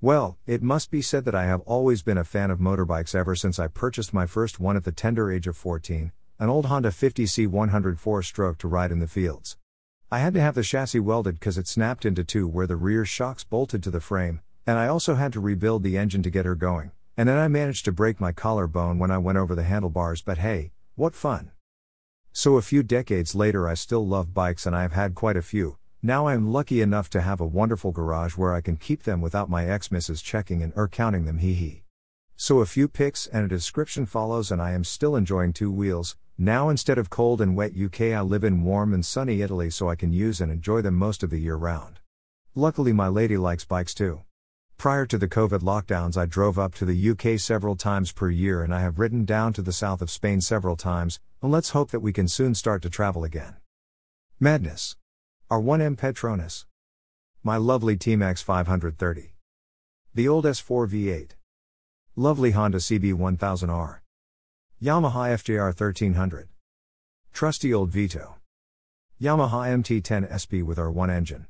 Well, it must be said that I have always been a fan of motorbikes ever since I purchased my first one at the tender age of 14, an old Honda 50C 104 stroke to ride in the fields. I had to have the chassis welded because it snapped into two where the rear shocks bolted to the frame, and I also had to rebuild the engine to get her going. And then I managed to break my collarbone when I went over the handlebars, but hey, what fun! So a few decades later, I still love bikes and I have had quite a few. Now I am lucky enough to have a wonderful garage where I can keep them without my ex missus checking and er counting them, hee hee. So a few pics and a description follows, and I am still enjoying two wheels. Now instead of cold and wet UK, I live in warm and sunny Italy so I can use and enjoy them most of the year round. Luckily, my lady likes bikes too. Prior to the COVID lockdowns, I drove up to the UK several times per year and I have ridden down to the south of Spain several times, and let's hope that we can soon start to travel again. Madness. R1M Petronas. My lovely TMAX 530. The old S4 V8. Lovely Honda CB1000R. Yamaha FJR 1300. Trusty old Vito. Yamaha MT10 SP with R1 engine.